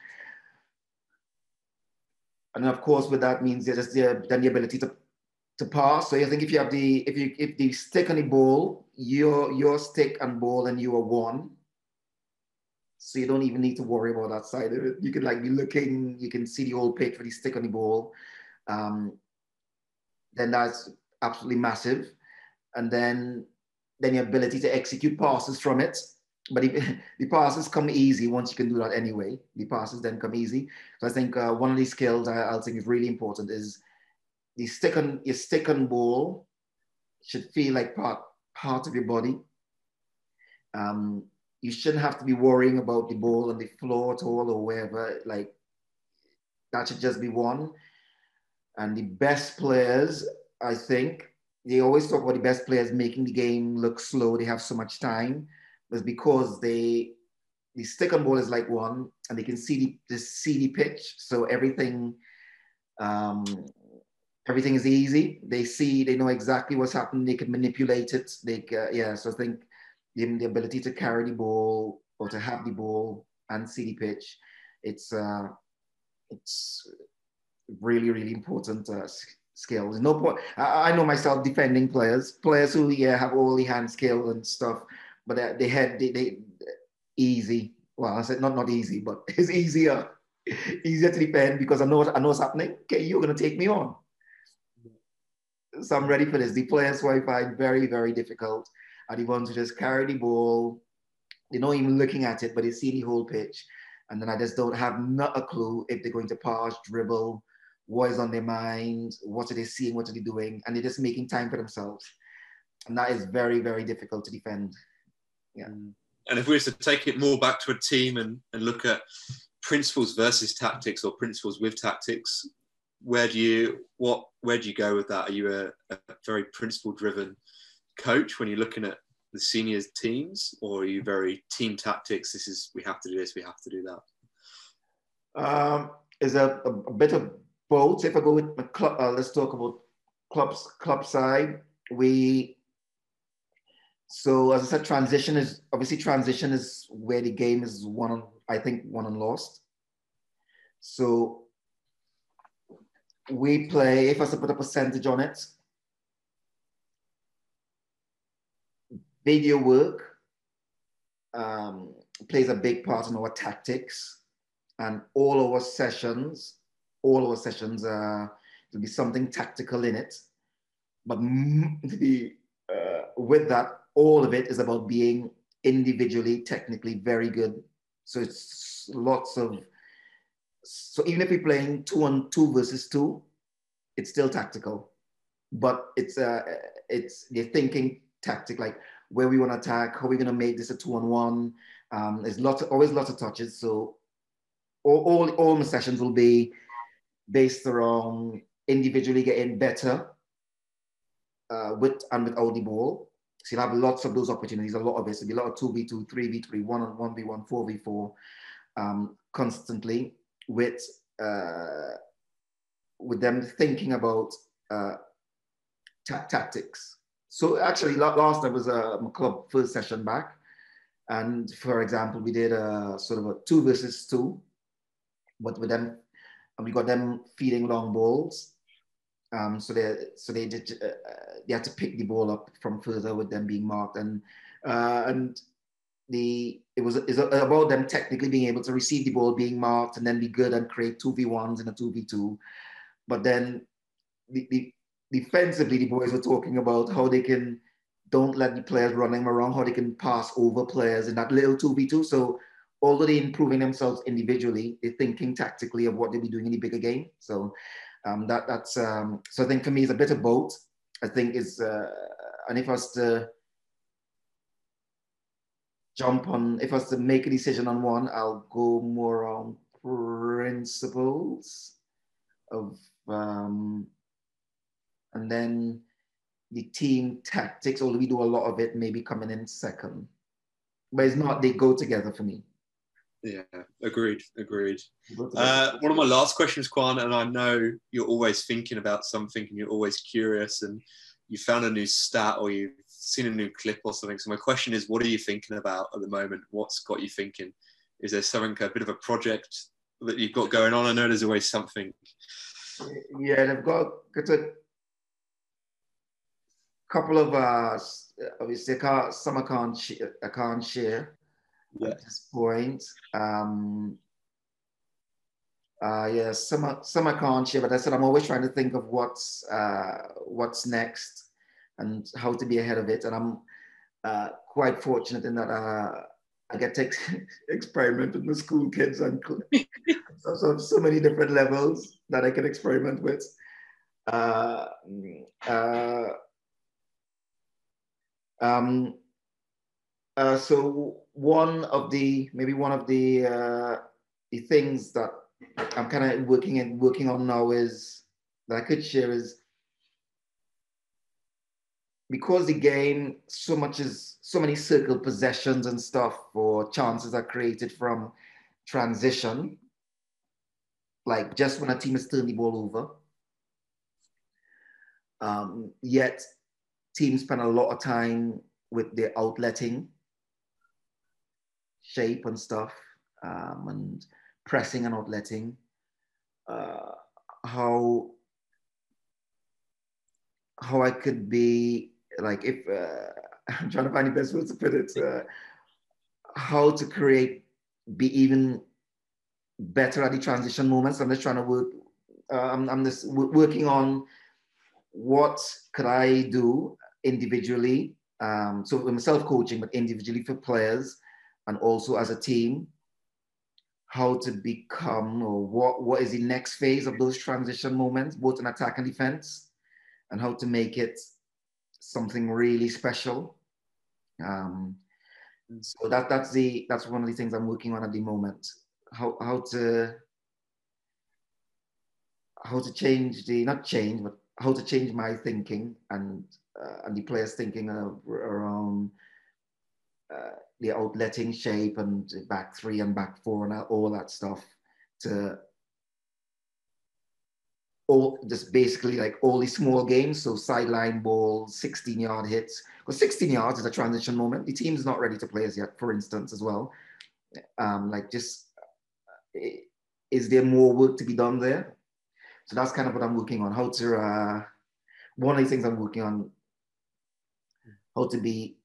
and of course, with that means there's the, then the ability to to pass. So I think if you have the if you if the stick on the ball, your your stick and ball and you are one. So you don't even need to worry about that side of it. You can like be looking, you can see the whole pitch for the stick on the ball. Um, then that's absolutely massive. And then then the ability to execute passes from it but the, the passes come easy once you can do that anyway. The passes then come easy. So I think uh, one of these skills I, think is really important is the stick on your stick on ball should feel like part part of your body. Um, you shouldn't have to be worrying about the ball on the floor at all or wherever. Like that should just be one. And the best players, I think, they always talk about the best players making the game look slow. They have so much time was because they the stick on ball is like one, and they can see the, the see the pitch, so everything um, everything is easy. They see, they know exactly what's happening. They can manipulate it. They uh, yeah. So I think the, the ability to carry the ball or to have the ball and see the pitch, it's uh, it's really really important uh, skills. No point. I, I know myself defending players, players who yeah have all the hand skill and stuff but they had they, they easy. Well, I said not not easy, but it's easier, easier to defend because I know I know what's happening. Okay, you're gonna take me on. So I'm ready for this. The players who I find very very difficult are the ones who just carry the ball. They're not even looking at it, but they see the whole pitch, and then I just don't have not a clue if they're going to pass, dribble, what is on their mind, what are they seeing, what are they doing, and they're just making time for themselves. And that is very, very difficult to defend. Yeah. Mm. And if we were to take it more back to a team and, and look at principles versus tactics or principles with tactics, where do you what where do you go with that? Are you a, a very principle driven coach when you're looking at the seniors teams, or are you very team tactics? This is we have to do this, we have to do that. Um, is a, a, bit of both. If I go with the club, uh, let's talk about clubs club side. We so as I said, transition is obviously transition is where the game is won on, I think, won and lost. So we play, if I put a percentage on it, video work um, plays a big part in our tactics and all our sessions, all our sessions, are there'll be something tactical in it. But the, uh, with that, all of it is about being individually, technically very good. So it's lots of, so even if we're playing two on two versus two, it's still tactical, but it's, uh, it's, you're thinking tactic, like where we want to attack, how we're going to make this a two on one. Um, there's lots of, always lots of touches. So all, all, all the sessions will be based around individually getting better uh, with and without the ball so you'll have lots of those opportunities, a lot of it. So there'll be a lot of 2v2, 3v3, 1 on 1v1, 4v4 um, constantly with, uh, with them thinking about uh, tactics. So actually last time was a club first session back. And for example, we did a sort of a two versus two, but with them, and we got them feeding long balls. Um, so they so they did uh, they had to pick the ball up from further with them being marked and uh, and the it was it's about them technically being able to receive the ball, being marked, and then be good and create two v ones and a two v two. But then the, the defensively, the boys were talking about how they can don't let the players running around, how they can pass over players in that little two v two. So although they're improving themselves individually, they're thinking tactically of what they'll be doing in the bigger game. So um, that that's um, so I think for me it's a bit of both. I think is uh, and if I was to jump on, if I was to make a decision on one, I'll go more on principles of, um, and then the team tactics, although we do a lot of it, maybe coming in second. But it's not, they go together for me. Yeah, agreed, agreed. Uh, one of my last questions, Kwan, and I know you're always thinking about something and you're always curious and you found a new stat or you've seen a new clip or something. So my question is, what are you thinking about at the moment? What's got you thinking? Is there something, a bit of a project that you've got going on? I know there's always something. Yeah, they've got, got a couple of, uh, obviously, I can't, some I can't, I can't share at this point. Um, uh, yeah, some some I can't share, but I said I'm always trying to think of what's uh, what's next and how to be ahead of it. And I'm uh, quite fortunate in that uh, I get to experiment with the school kids and so, so, so many different levels that I can experiment with. Uh, uh, um, uh, so one of the maybe one of the uh, the things that I'm kind of working and working on now is that I could share is because the game so much is so many circle possessions and stuff or chances are created from transition like just when a team is turning the ball over. Um, yet teams spend a lot of time with their outletting shape and stuff um, and pressing and outletting, uh, how how I could be like if uh, I'm trying to find the best words to put it, uh, how to create be even better at the transition moments. I'm just trying to work. Uh, I'm, I'm just working on what could I do individually. Um, so I'm self coaching, but individually for players and also as a team how to become or what, what is the next phase of those transition moments, both in attack and defense, and how to make it something really special. Um, so that that's the that's one of the things I'm working on at the moment. How how to how to change the not change but how to change my thinking and uh, and the players thinking around uh, the outletting shape and back three and back four and all that stuff to all just basically like all these small games. So sideline balls, 16 yard hits. Because 16 yards is a transition moment. The team's not ready to play as yet, for instance, as well. Um, like just is there more work to be done there? So that's kind of what I'm working on. How to uh, one of the things I'm working on, how to be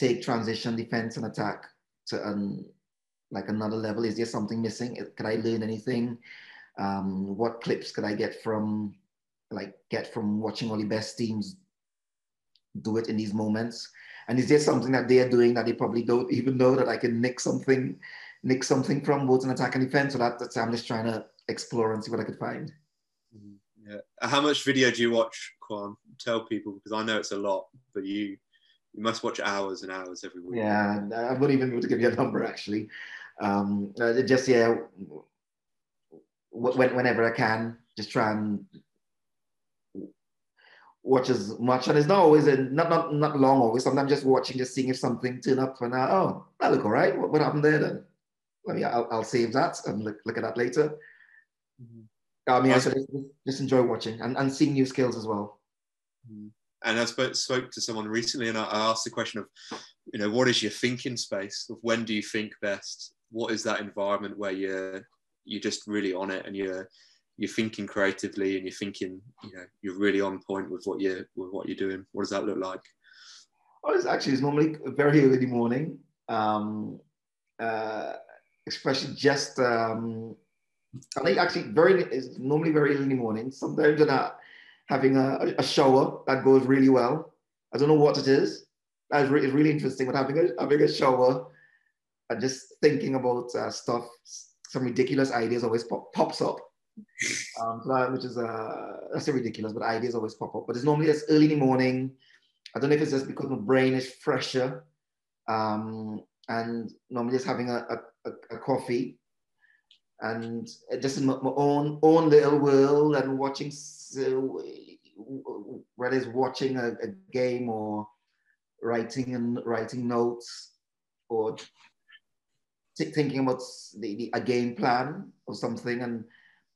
take transition, defense, and attack to like another level? Is there something missing? Can I learn anything? Um, what clips could I get from like get from watching all the best teams do it in these moments? And is there something that they're doing that they probably don't even know that I can nick something, nick something from both an attack and defense? So that, that's I'm just trying to explore and see what I could find. Mm-hmm. Yeah. How much video do you watch, Kwan? Tell people because I know it's a lot, but you you must watch hours and hours every week. Yeah, I'm not even able to give you a number actually. Um, uh, just yeah, whenever I can, just try and watch as much. And it's not always a, not not not long always. Sometimes just watching, just seeing if something turn up. And uh, oh, that look all right. What, what happened there then? Let me. I'll, I'll save that and look, look at that later. Mm-hmm. I mean, I just, just enjoy watching and, and seeing new skills as well. Mm-hmm and I spoke, spoke to someone recently and I, I asked the question of, you know, what is your thinking space of when do you think best? What is that environment where you're, you're just really on it and you're, you're thinking creatively and you're thinking, you know, you're really on point with what you're with what you're doing? What does that look like? Oh, it's actually it's normally very early morning, um, uh, especially just. Um, I think actually very it's normally very early morning. Sometimes I'm having a, a shower that goes really well. I don't know what it is. That's re- really interesting. But having a having a shower and just thinking about uh, stuff, some ridiculous ideas always pop, pops up. Um, which is uh, that's ridiculous, but ideas always pop up. But it's normally just early in the morning. I don't know if it's just because my brain is fresher, um, and normally just having a, a, a coffee, and just in my, own own little world, and watching so, whether it's watching a, a game or writing and writing notes or thinking about the, the, a game plan or something. And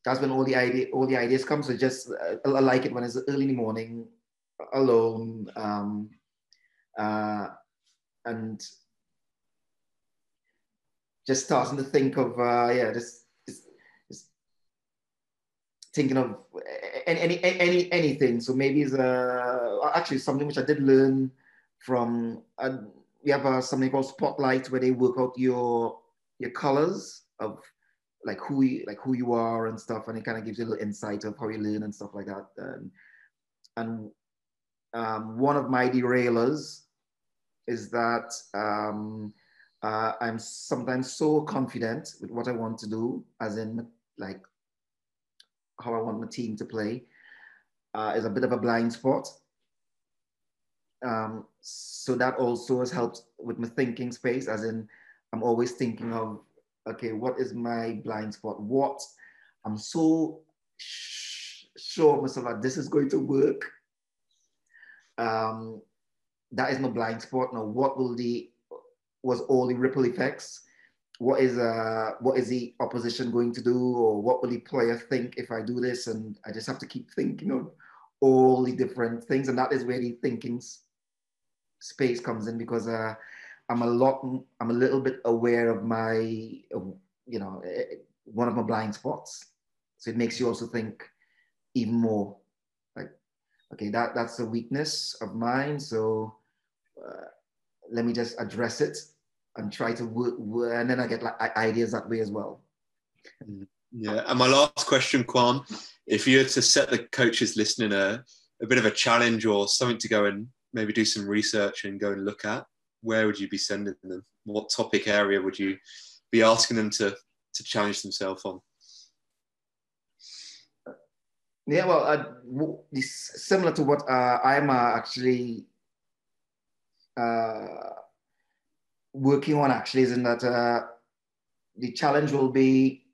that's when all the idea all the ideas come. So just uh, i like it when it's early in the morning alone um, uh, and just starting to think of uh, yeah just thinking of any, any any anything so maybe it's uh, actually something which i did learn from uh, we have uh, something called spotlight where they work out your your colors of like who you, like who you are and stuff, and it kind of gives you a little insight of how you learn and stuff like that. And, and um, one of my derailers is that um, uh, I'm sometimes so confident with what I want to do, as in like how I want my team to play, uh, is a bit of a blind spot. Um, so that also has helped with my thinking space, as in I'm always thinking of, okay, what is my blind spot? What I'm so sh- sure myself that this is going to work. Um, that is my blind spot. Now, what will the was all the ripple effects? What is uh what is the opposition going to do, or what will the player think if I do this? And I just have to keep thinking of all the different things, and that is where the thinking space comes in because uh, I'm a lot, I'm a little bit aware of my, you know, eh, one of my blind spots. So it makes you also think even more like, okay, that, that's a weakness of mine. So uh, let me just address it and try to work, and then I get like ideas that way as well. Mm, yeah. And my last question, Kwan, if you were to set the coaches listening a, a bit of a challenge or something to go and maybe do some research and go and look at, where would you be sending them? What topic area would you be asking them to to challenge themselves on? Yeah, well, uh, similar to what uh, I'm uh, actually uh, working on. Actually, is in that uh, the challenge will be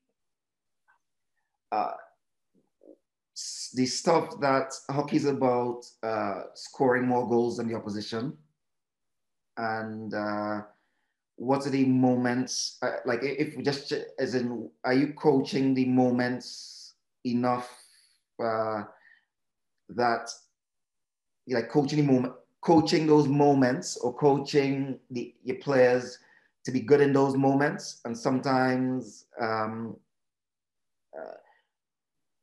uh, the stuff that hockey is about scoring more goals than the opposition and uh, what are the moments uh, like if we just as in are you coaching the moments enough uh, that you like coaching the moment coaching those moments or coaching the your players to be good in those moments and sometimes um, uh,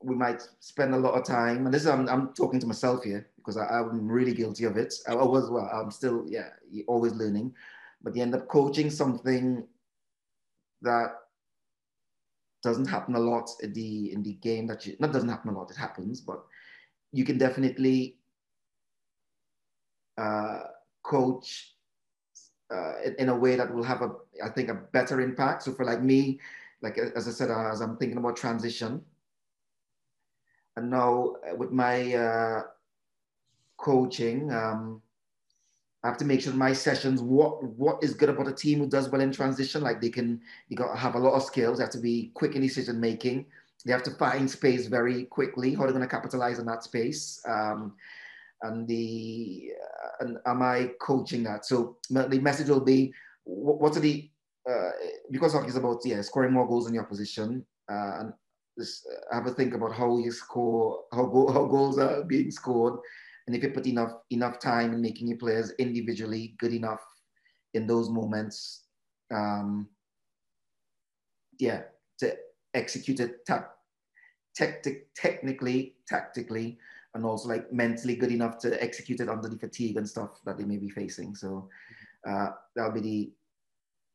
we might spend a lot of time and this is I'm, I'm talking to myself here because I'm really guilty of it. I was well, I'm still yeah, always learning, but you end up coaching something that doesn't happen a lot in the in the game that you not doesn't happen a lot. It happens, but you can definitely uh, coach uh, in, a way that will have a I think a better impact. So for like me, like as I said, as I'm thinking about transition, and now uh, with my uh, coaching. Um, I have to make sure my sessions, what what is good about a team who does well in transition, like they can, you got have a lot of skills. They have to be quick in decision making. They have to find space very quickly. How are they going to capitalize on that space? Um, and the uh, and am I coaching that? So the message will be, what, are the uh, because hockey is about yeah scoring more goals in your opposition uh, and just have a think about how you score, how, go, how goals are being scored, and if you put enough enough time in making your players individually good enough in those moments, um, yeah, to execute it ta- tactic, technically, tactically, and also like mentally good enough to execute it under the fatigue and stuff that they may be facing. So uh, that'll be the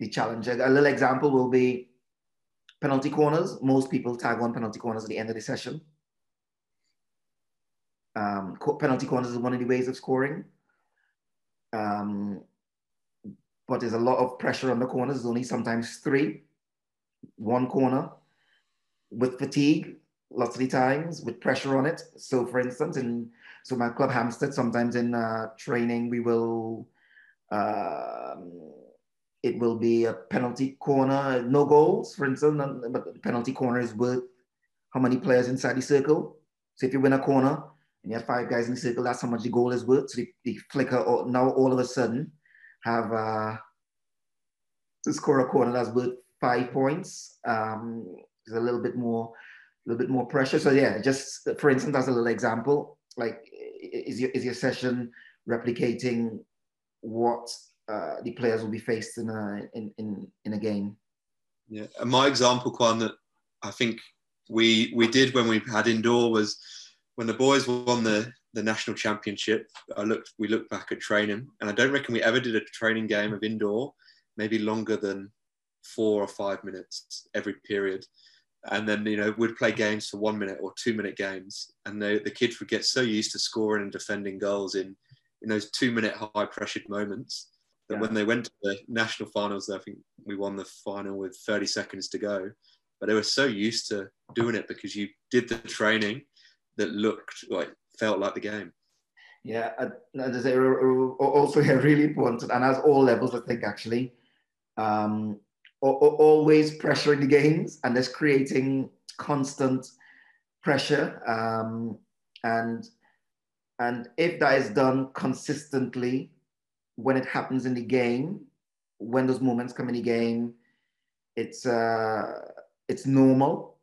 the challenge. A little example will be penalty corners. Most people tag on penalty corners at the end of the session. Um, penalty corners is one of the ways of scoring. Um, but there's a lot of pressure on the corners. There's only sometimes three, one corner with fatigue, lots of times with pressure on it. So, for instance, in so my club Hampstead, sometimes in uh, training we will uh, it will be a penalty corner, no goals, for instance, but penalty corner is worth how many players inside the circle. So if you win a corner and you have five guys in the circle, that's how much the goal is worth. So the, the flicker now all of a sudden have uh, to score a corner that's worth five points. Um, there's a little bit more, a little bit more pressure. So yeah, just for instance, as a little example, like is your is your session replicating what uh, the players will be faced in a in, in in a game? Yeah, and my example, Kwan, that I think we we did when we had indoor was when the boys won the the national championship. I looked we looked back at training, and I don't reckon we ever did a training game of indoor maybe longer than four or five minutes every period. And then, you know, we'd play games for one minute or two minute games. And the, the kids would get so used to scoring and defending goals in, in those two minute high pressured moments that yeah. when they went to the national finals, I think we won the final with 30 seconds to go. But they were so used to doing it because you did the training that looked like, felt like the game. Yeah, also really important, and as all levels, I think actually, um, always pressuring the games and just creating constant pressure. Um, and and if that is done consistently, when it happens in the game, when those moments come in the game, it's uh, it's normal.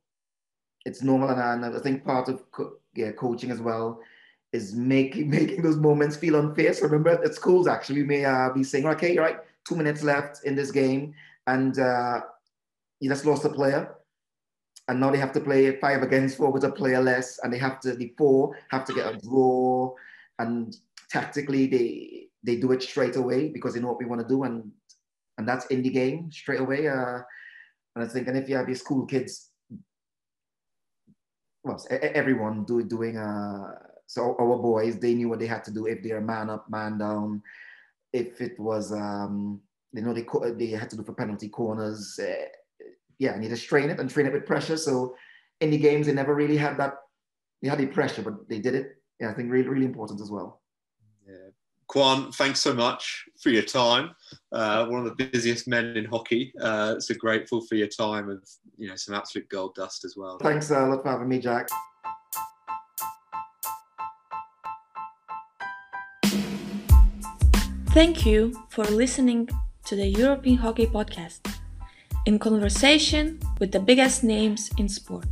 It's normal, and, and I think part of co- yeah, coaching as well is making making those moments feel unfair. So remember, at schools actually, we may uh, be saying, okay, right, two minutes left in this game, and uh, you just lost a player. And now they have to play five against four with a player less, and they have to the four have to get a draw. And tactically, they they do it straight away because they know what we want to do, and and that's in the game straight away. Uh, and I think, and if you have your school kids, well, everyone do, doing uh, so our boys they knew what they had to do if they're man up, man down, if it was um, you know they they had to do for penalty corners. Uh, yeah, and you just train it and train it with pressure. So in the games, they never really had that. They had the pressure, but they did it. Yeah, I think really really important as well. Yeah. Kwan, thanks so much for your time. Uh, one of the busiest men in hockey. Uh, so grateful for your time and you know some absolute gold dust as well. Thanks uh, a lot for having me, Jack. Thank you for listening to the European Hockey Podcast in conversation with the biggest names in sport.